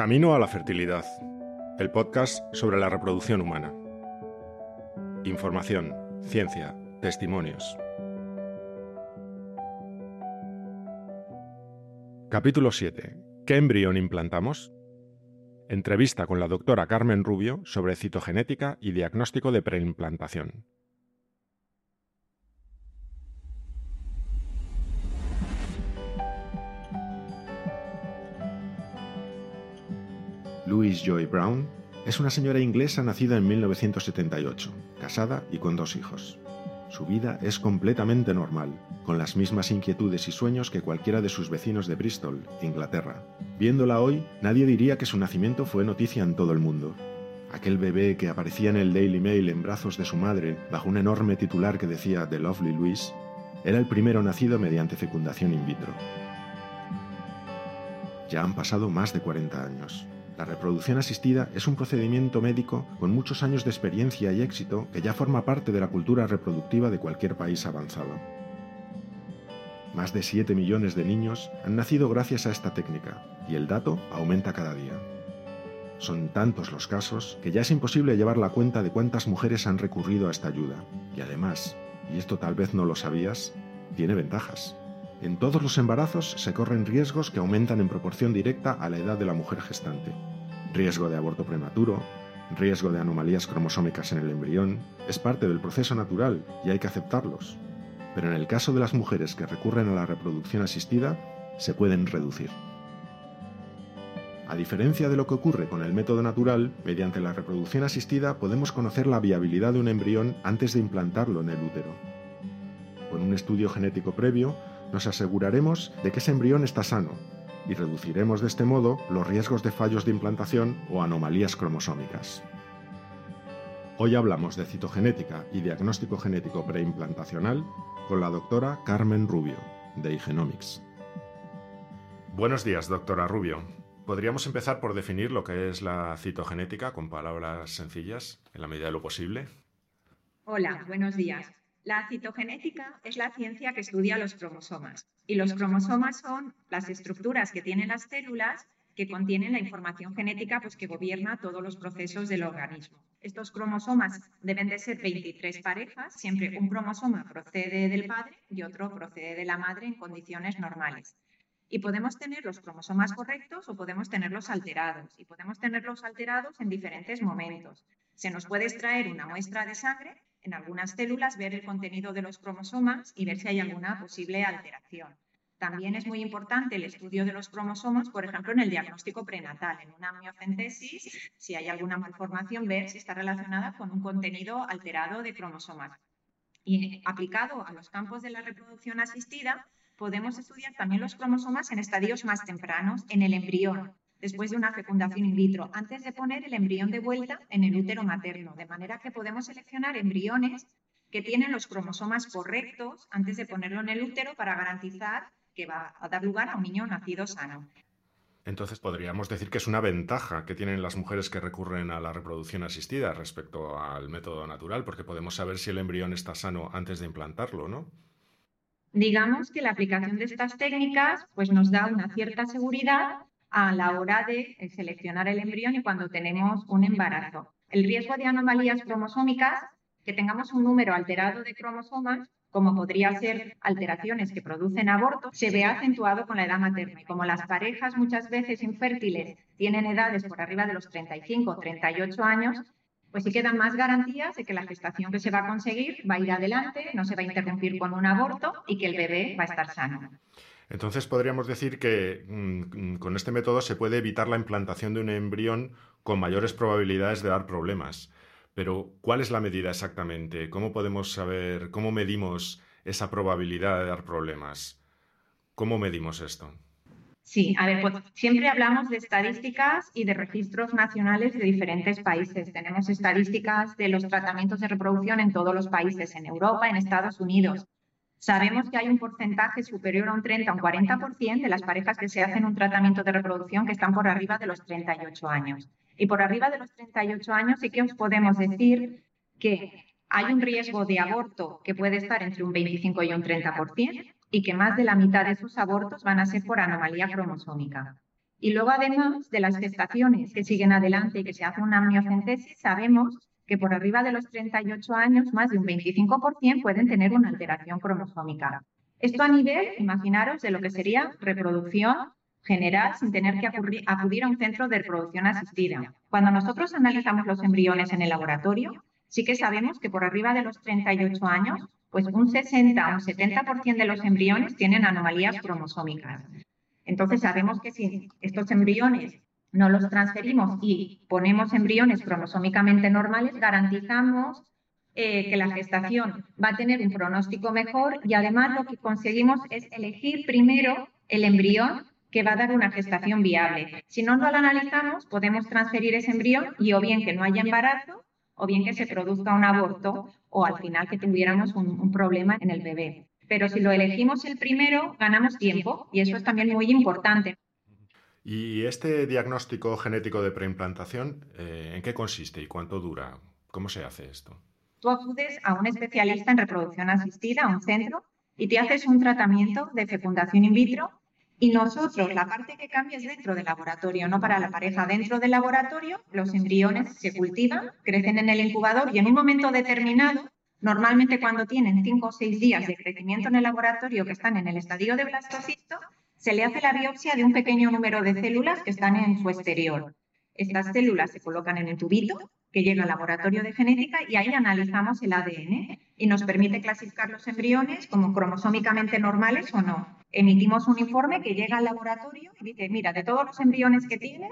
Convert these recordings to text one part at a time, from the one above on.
Camino a la fertilidad, el podcast sobre la reproducción humana. Información, ciencia, testimonios. Capítulo 7. ¿Qué embrión implantamos? Entrevista con la doctora Carmen Rubio sobre citogenética y diagnóstico de preimplantación. Louise Joy Brown es una señora inglesa nacida en 1978, casada y con dos hijos. Su vida es completamente normal, con las mismas inquietudes y sueños que cualquiera de sus vecinos de Bristol, Inglaterra. Viéndola hoy, nadie diría que su nacimiento fue noticia en todo el mundo. Aquel bebé que aparecía en el Daily Mail en brazos de su madre, bajo un enorme titular que decía The Lovely Louise, era el primero nacido mediante fecundación in vitro. Ya han pasado más de 40 años. La reproducción asistida es un procedimiento médico con muchos años de experiencia y éxito que ya forma parte de la cultura reproductiva de cualquier país avanzado. Más de 7 millones de niños han nacido gracias a esta técnica y el dato aumenta cada día. Son tantos los casos que ya es imposible llevar la cuenta de cuántas mujeres han recurrido a esta ayuda. Y además, y esto tal vez no lo sabías, tiene ventajas. En todos los embarazos se corren riesgos que aumentan en proporción directa a la edad de la mujer gestante. Riesgo de aborto prematuro, riesgo de anomalías cromosómicas en el embrión, es parte del proceso natural y hay que aceptarlos. Pero en el caso de las mujeres que recurren a la reproducción asistida, se pueden reducir. A diferencia de lo que ocurre con el método natural, mediante la reproducción asistida podemos conocer la viabilidad de un embrión antes de implantarlo en el útero. Con un estudio genético previo, nos aseguraremos de que ese embrión está sano y reduciremos de este modo los riesgos de fallos de implantación o anomalías cromosómicas. Hoy hablamos de citogenética y diagnóstico genético preimplantacional con la doctora Carmen Rubio, de Igenomics. Buenos días, doctora Rubio. ¿Podríamos empezar por definir lo que es la citogenética con palabras sencillas, en la medida de lo posible? Hola, buenos días. La citogenética es la ciencia que estudia los cromosomas y los cromosomas son las estructuras que tienen las células que contienen la información genética pues, que gobierna todos los procesos del organismo. Estos cromosomas deben de ser 23 parejas, siempre un cromosoma procede del padre y otro procede de la madre en condiciones normales. Y podemos tener los cromosomas correctos o podemos tenerlos alterados. Y podemos tenerlos alterados en diferentes momentos. Se nos puede extraer una muestra de sangre en algunas células ver el contenido de los cromosomas y ver si hay alguna posible alteración. También es muy importante el estudio de los cromosomas, por ejemplo, en el diagnóstico prenatal, en una miocentesis, si hay alguna malformación, ver si está relacionada con un contenido alterado de cromosomas. Y aplicado a los campos de la reproducción asistida, podemos estudiar también los cromosomas en estadios más tempranos, en el embrión, después de una fecundación in vitro, antes de poner el embrión de vuelta en el útero materno, de manera que podemos seleccionar embriones que tienen los cromosomas correctos antes de ponerlo en el útero para garantizar que va a dar lugar a un niño nacido sano. Entonces podríamos decir que es una ventaja que tienen las mujeres que recurren a la reproducción asistida respecto al método natural, porque podemos saber si el embrión está sano antes de implantarlo, ¿no? Digamos que la aplicación de estas técnicas pues nos da una cierta seguridad a la hora de eh, seleccionar el embrión y cuando tenemos un embarazo. El riesgo de anomalías cromosómicas, que tengamos un número alterado de cromosomas, como podría ser alteraciones que producen aborto, se ve acentuado con la edad materna. Y como las parejas muchas veces infértiles tienen edades por arriba de los 35 o 38 años, pues sí quedan más garantías de que la gestación que se va a conseguir va a ir adelante, no se va a interrumpir con un aborto y que el bebé va a estar sano. Entonces podríamos decir que mm, con este método se puede evitar la implantación de un embrión con mayores probabilidades de dar problemas. Pero, ¿cuál es la medida exactamente? ¿Cómo podemos saber, cómo medimos esa probabilidad de dar problemas? ¿Cómo medimos esto? Sí, a ver, pues siempre hablamos de estadísticas y de registros nacionales de diferentes países. Tenemos estadísticas de los tratamientos de reproducción en todos los países, en Europa, en Estados Unidos. Sabemos que hay un porcentaje superior a un 30 o un 40% de las parejas que se hacen un tratamiento de reproducción que están por arriba de los 38 años. Y por arriba de los 38 años sí que os podemos decir que hay un riesgo de aborto que puede estar entre un 25 y un 30% y que más de la mitad de esos abortos van a ser por anomalía cromosómica. Y luego, además de las gestaciones que siguen adelante y que se hace una amniocentesis, sabemos que por arriba de los 38 años, más de un 25% pueden tener una alteración cromosómica. Esto a nivel, imaginaros, de lo que sería reproducción general sin tener que acudir a un centro de reproducción asistida. Cuando nosotros analizamos los embriones en el laboratorio, sí que sabemos que por arriba de los 38 años, pues un 60 o un 70% de los embriones tienen anomalías cromosómicas. Entonces sabemos que si estos embriones no los transferimos y ponemos embriones cromosómicamente normales, garantizamos eh, que la gestación va a tener un pronóstico mejor y además lo que conseguimos es elegir primero el embrión que va a dar una gestación viable. Si no lo analizamos, podemos transferir ese embrión y o bien que no haya embarazo o bien que se produzca un aborto o al final que tuviéramos un, problema en el bebé. Pero si lo elegimos el primero, ganamos tiempo y eso es también muy importante. ¿Y este diagnóstico genético de preimplantación, eh, en qué consiste y cuánto dura? ¿Cómo se hace esto? Tú acudes a un especialista en reproducción asistida, a un centro, y te haces un tratamiento de fecundación in vitro y nosotros, la parte que cambia es dentro del laboratorio, no para la pareja. Dentro del laboratorio, los embriones se cultivan, crecen en el incubador y en un momento determinado, normalmente cuando tienen 5 o 6 días de crecimiento en el laboratorio que están en el estadio de blastocisto, se le hace la biopsia de un pequeño número de células que están en su exterior. Estas células se colocan en el tubito que llega al laboratorio de genética y ahí analizamos el ADN y nos permite clasificar los embriones como cromosómicamente normales o no. Emitimos un informe que llega al laboratorio y dice, mira, de todos los embriones que tienes,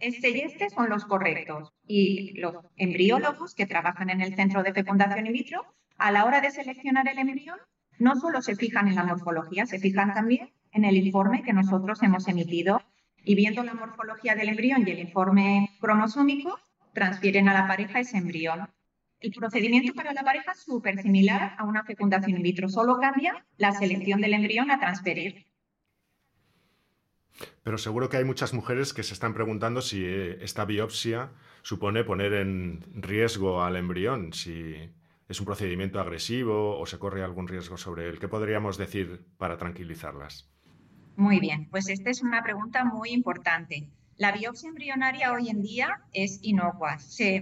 este y este son los correctos. Y los embriólogos que trabajan en el centro de fecundación in vitro, a la hora de seleccionar el embrión, no solo se fijan en la morfología, se fijan también en el informe que nosotros hemos emitido. Y viendo la morfología del embrión y el informe cromosómico, transfieren a la pareja ese embrión. El procedimiento para la pareja es súper similar a una fecundación in vitro, solo cambia la selección del embrión a transferir. Pero seguro que hay muchas mujeres que se están preguntando si eh, esta biopsia supone poner en riesgo al embrión, si es un procedimiento agresivo o se corre algún riesgo sobre él. ¿Qué podríamos decir para tranquilizarlas? Muy bien, pues esta es una pregunta muy importante. La biopsia embrionaria hoy en día es inocua.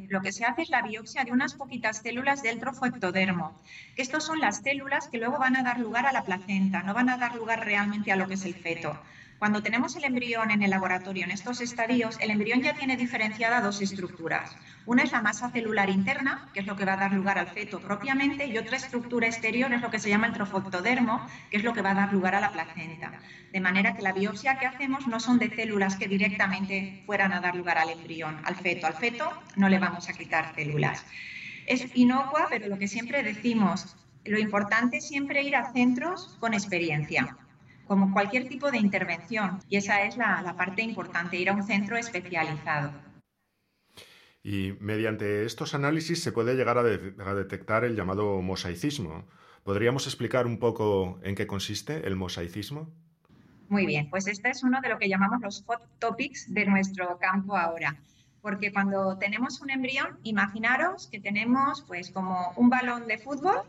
lo que se hace es la biopsia de unas poquitas células del trofoectodermo, estas son las células que luego van a dar lugar a la placenta, no van a dar lugar realmente a lo que es el feto. Cuando tenemos el embrión en el laboratorio en estos estadios, el embrión ya tiene diferenciada dos estructuras. Una es la masa celular interna, que es lo que va a dar lugar al feto propiamente, y otra estructura exterior es lo que se llama el trofoctodermo, que es lo que va a dar lugar a la placenta. De manera que la biopsia que hacemos no son de células que directamente fueran a dar lugar al embrión, al feto. Al feto no le vamos a quitar células. Es inocua, pero lo que siempre decimos, lo importante es siempre ir a centros con experiencia como cualquier tipo de intervención. Y esa es la, parte importante, ir a un centro especializado. Y mediante estos análisis se puede llegar a, detectar el llamado mosaicismo. ¿Podríamos explicar un poco en qué consiste el mosaicismo? Muy bien, pues este es uno de lo que llamamos los hot topics de nuestro campo ahora. Porque cuando tenemos un embrión, imaginaros que tenemos pues como un balón de fútbol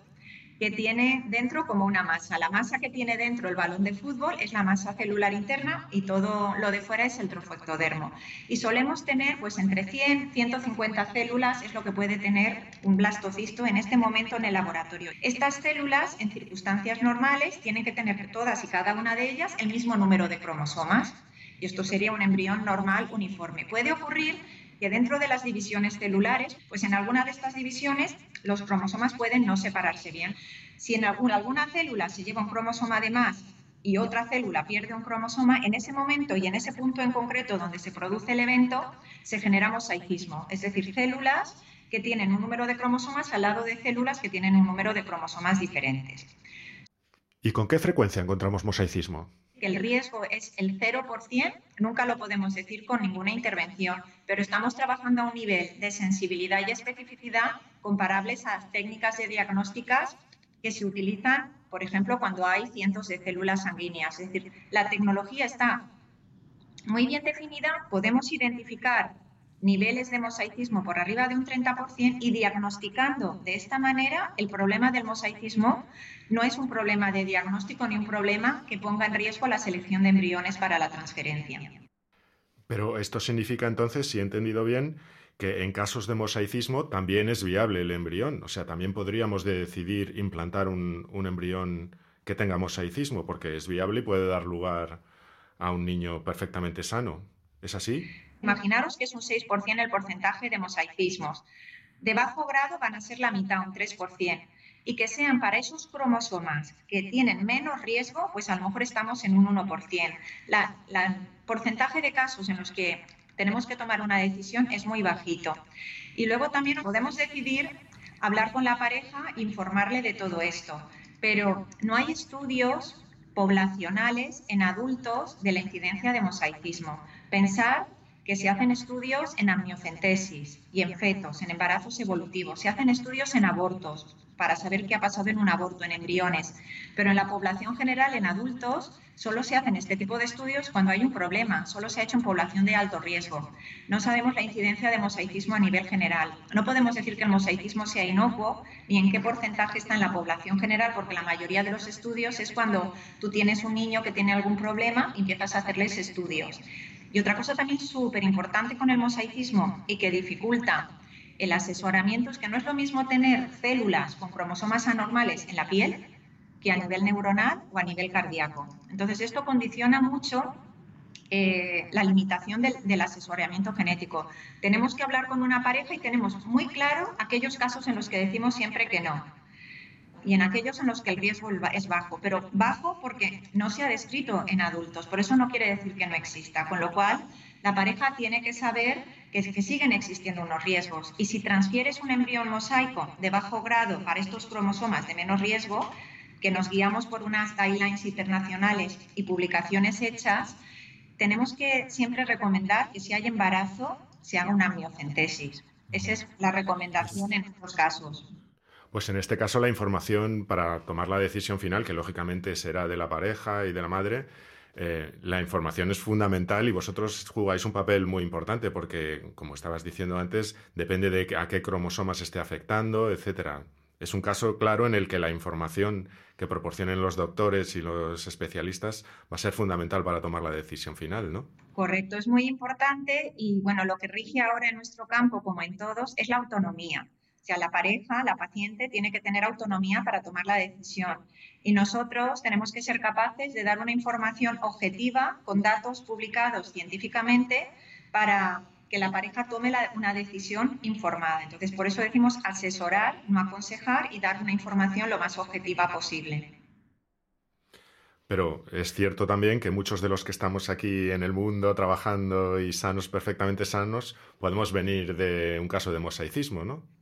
que tiene dentro como una masa. La masa que tiene dentro el balón de fútbol es la masa celular interna y todo lo de fuera es el trofectodermo. Y solemos tener pues entre 100, 150 células es lo que puede tener un blastocisto en este momento en el laboratorio. Estas células en circunstancias normales tienen que tener todas y cada una de ellas el mismo número de cromosomas. Y esto sería un embrión normal uniforme. Puede ocurrir que dentro de las divisiones celulares, pues en alguna de estas divisiones los cromosomas pueden no separarse bien. Si en alguna, célula se lleva un cromosoma de más y otra célula pierde un cromosoma, en ese momento y en ese punto en concreto donde se produce el evento, se genera mosaicismo, es decir, células que tienen un número de cromosomas al lado de células que tienen un número de cromosomas diferentes. ¿Y con qué frecuencia encontramos mosaicismo? Que el riesgo es el 0%, nunca lo podemos decir con ninguna intervención, pero estamos trabajando a un nivel de sensibilidad y especificidad comparables a técnicas de diagnósticas que se utilizan, por ejemplo, cuando hay cientos de células sanguíneas. Es decir, la tecnología está muy bien definida, podemos identificar niveles de mosaicismo por arriba de un 30% y diagnosticando de esta manera el problema del mosaicismo no es un problema de diagnóstico ni un problema que ponga en riesgo la selección de embriones para la transferencia. Pero esto significa entonces, si he entendido bien, que en casos de mosaicismo también es viable el embrión. O sea, también podríamos decidir implantar un, un embrión que tenga mosaicismo, porque es viable y puede dar lugar a un niño perfectamente sano. ¿Es así? Imaginaros que es un 6% el porcentaje de mosaicismos. De bajo grado van a ser la mitad, un 3%. Y que sean para esos cromosomas que tienen menos riesgo, pues a lo mejor estamos en un 1%. El porcentaje de casos en los que tenemos que tomar una decisión es muy bajito. Y luego también podemos decidir hablar con la pareja, informarle de todo esto. Pero no hay estudios poblacionales en adultos de la incidencia de mosaicismo. Pensar que se hacen estudios en amniocentesis y en fetos, en embarazos evolutivos, se hacen estudios en abortos para saber qué ha pasado en un aborto, en embriones, pero en la población general, en adultos, solo se hacen este tipo de estudios cuando hay un problema, solo se ha hecho en población de alto riesgo. No sabemos la incidencia de mosaicismo a nivel general. No podemos decir que el mosaicismo sea inocuo ni en qué porcentaje está en la población general, porque la mayoría de los estudios es cuando tú tienes un niño que tiene algún problema y empiezas a hacerles estudios. Y otra cosa también súper importante con el mosaicismo y que dificulta el asesoramiento es que no es lo mismo tener células con cromosomas anormales en la piel que a nivel neuronal o a nivel cardíaco. Entonces, esto condiciona mucho eh, la limitación del, del, asesoramiento genético. Tenemos que hablar con una pareja y tenemos muy claro aquellos casos en los que decimos siempre que no y en aquellos en los que el riesgo es bajo, pero bajo porque no se ha descrito en adultos, por eso no quiere decir que no exista, con lo cual la pareja tiene que saber que, siguen existiendo unos riesgos y si transfieres un embrión mosaico de bajo grado para estos cromosomas de menos riesgo, que nos guiamos por unas guidelines internacionales y publicaciones hechas, tenemos que siempre recomendar que si hay embarazo se haga una amniocentesis. Esa es la recomendación en estos casos. Pues en este caso la información para tomar la decisión final, que lógicamente será de la pareja y de la madre, eh, la información es fundamental y vosotros jugáis un papel muy importante porque, como estabas diciendo antes, depende de a qué cromosomas esté afectando, etcétera. Es un caso claro en el que la información que proporcionen los doctores y los especialistas va a ser fundamental para tomar la decisión final, ¿no? Correcto, es muy importante y bueno, lo que rige ahora en nuestro campo, como en todos, es la autonomía sea, la pareja, la paciente, tiene que tener autonomía para tomar la decisión. Y nosotros tenemos que ser capaces de dar una información objetiva con datos publicados científicamente para que la pareja tome una decisión informada. Entonces, por eso decimos asesorar, no aconsejar y dar una información lo más objetiva posible. Pero es cierto también que muchos de los que estamos aquí en el mundo trabajando y sanos, perfectamente sanos, podemos venir de un caso de mosaicismo, ¿no?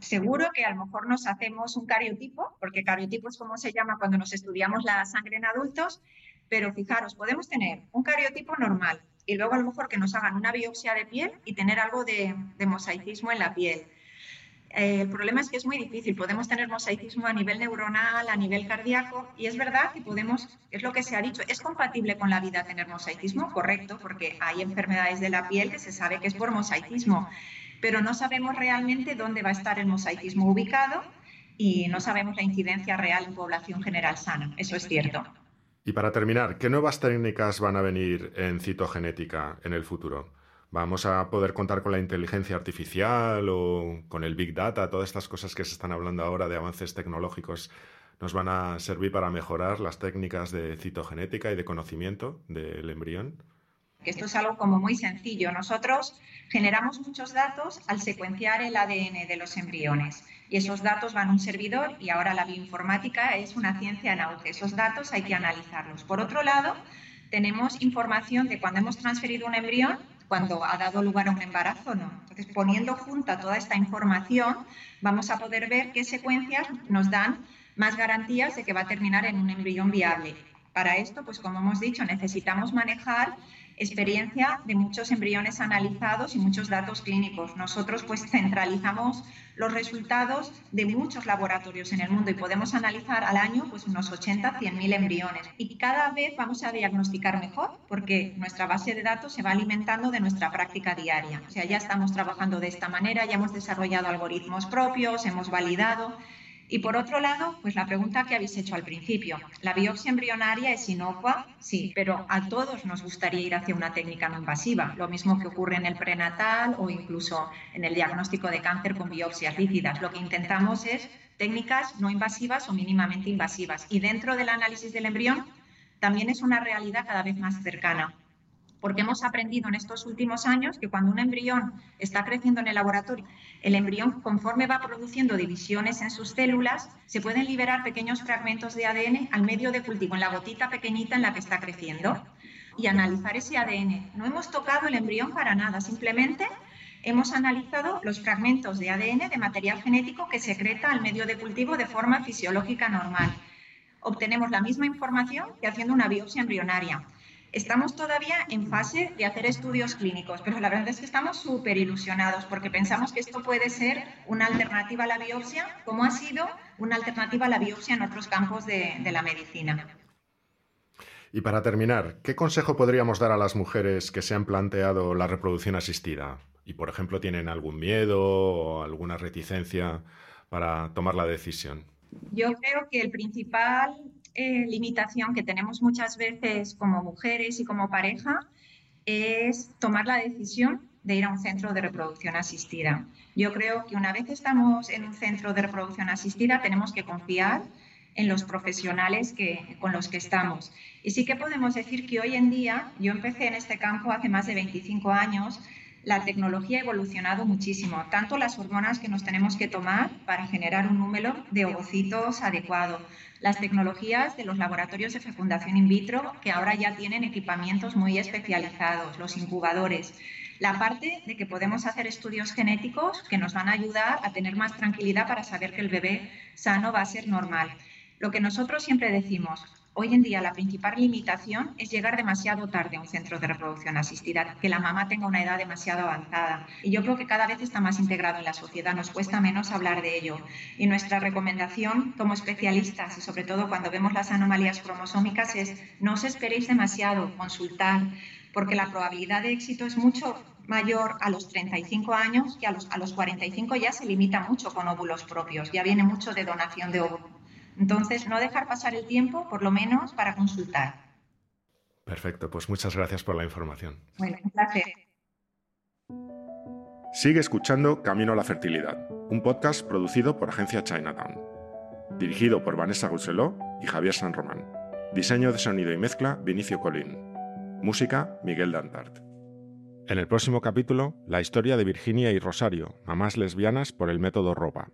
Seguro que a lo mejor nos hacemos un cariotipo, porque cariotipo es como se llama cuando nos estudiamos la sangre en adultos, pero fijaros, podemos tener un cariotipo normal y luego a lo mejor que nos hagan una biopsia de piel y tener algo de, mosaicismo en la piel. Eh, el problema es que es muy difícil. Podemos tener mosaicismo a nivel neuronal, a nivel cardíaco, y es verdad que podemos, es lo que se ha dicho, ¿es compatible con la vida tener mosaicismo? Correcto, porque hay enfermedades de la piel que se sabe que es por mosaicismo pero no sabemos realmente dónde va a estar el mosaicismo ubicado y no sabemos la incidencia real en población general sana. Eso es cierto. Y para terminar, ¿qué nuevas técnicas van a venir en citogenética en el futuro? ¿Vamos a poder contar con la inteligencia artificial o con el Big Data? Todas estas cosas que se están hablando ahora de avances tecnológicos nos van a servir para mejorar las técnicas de citogenética y de conocimiento del embrión esto es algo como muy sencillo. Nosotros generamos muchos datos al secuenciar el ADN de los embriones y esos datos van a un servidor y ahora la bioinformática es una ciencia en auge. Esos datos hay que analizarlos. Por otro lado, tenemos información de cuando hemos transferido un embrión, cuando ha dado lugar a un embarazo o no. Entonces, poniendo junta toda esta información, vamos a poder ver qué secuencias nos dan más garantías de que va a terminar en un embrión viable. Para esto, pues como hemos dicho, necesitamos manejar experiencia de muchos embriones analizados y muchos datos clínicos. Nosotros pues centralizamos los resultados de muchos laboratorios en el mundo y podemos analizar al año pues unos 80, 100 mil embriones. Y cada vez vamos a diagnosticar mejor porque nuestra base de datos se va alimentando de nuestra práctica diaria. O sea, ya estamos trabajando de esta manera, ya hemos desarrollado algoritmos propios, hemos validado Y por otro lado, pues la pregunta que habéis hecho al principio, ¿la biopsia embrionaria es inocua? Sí, pero a todos nos gustaría ir hacia una técnica no invasiva, lo mismo que ocurre en el prenatal o incluso en el diagnóstico de cáncer con biopsias lícidas. Lo que intentamos es técnicas no invasivas o mínimamente invasivas. Y dentro del análisis del embrión también es una realidad cada vez más cercana porque hemos aprendido en estos últimos años que cuando un embrión está creciendo en el laboratorio, el embrión conforme va produciendo divisiones en sus células, se pueden liberar pequeños fragmentos de ADN al medio de cultivo, en la gotita pequeñita en la que está creciendo, y analizar ese ADN. No hemos tocado el embrión para nada, simplemente hemos analizado los fragmentos de ADN de material genético que secreta al medio de cultivo de forma fisiológica normal. Obtenemos la misma información que haciendo una biopsia embrionaria. Estamos todavía en fase de hacer estudios clínicos, pero la verdad es que estamos súper ilusionados porque pensamos que esto puede ser una alternativa a la biopsia, como ha sido una alternativa a la biopsia en otros campos de, la medicina. Y para terminar, ¿qué consejo podríamos dar a las mujeres que se han planteado la reproducción asistida y, por ejemplo, tienen algún miedo o alguna reticencia para tomar la decisión? Yo creo que el principal eh, limitación que tenemos muchas veces como mujeres y como pareja es tomar la decisión de ir a un centro de reproducción asistida. Yo creo que una vez estamos en un centro de reproducción asistida tenemos que confiar en los profesionales que, con los que estamos. Y sí que podemos decir que hoy en día, yo empecé en este campo hace más de 25 años, la tecnología ha evolucionado muchísimo, tanto las hormonas que nos tenemos que tomar para generar un número de ovocitos adecuado, las tecnologías de los laboratorios de fecundación in vitro, que ahora ya tienen equipamientos muy especializados, los incubadores. La parte de que podemos hacer estudios genéticos que nos van a ayudar a tener más tranquilidad para saber que el bebé sano va a ser normal. Lo que nosotros siempre decimos, Hoy en día la principal limitación es llegar demasiado tarde a un centro de reproducción asistida, que la mamá tenga una edad demasiado avanzada. Y yo creo que cada vez está más integrado en la sociedad, nos cuesta menos hablar de ello. Y nuestra recomendación como especialistas, y sobre todo cuando vemos las anomalías cromosómicas, es no os esperéis demasiado, consultar, porque la probabilidad de éxito es mucho mayor a los 35 años que a los, a los 45 ya se limita mucho con óvulos propios, ya viene mucho de donación de óvulos entonces, no dejar pasar el tiempo, por lo menos, para consultar. Perfecto, pues muchas gracias por la información. Bueno, un placer. Sigue escuchando Camino a la Fertilidad, un podcast producido por Agencia Chinatown. Dirigido por Vanessa Guseló y Javier San Román. Diseño de sonido y mezcla Vinicio Colín. Música Miguel Dantart. En el próximo capítulo, la historia de Virginia y Rosario, mamás lesbianas por el método Ropa.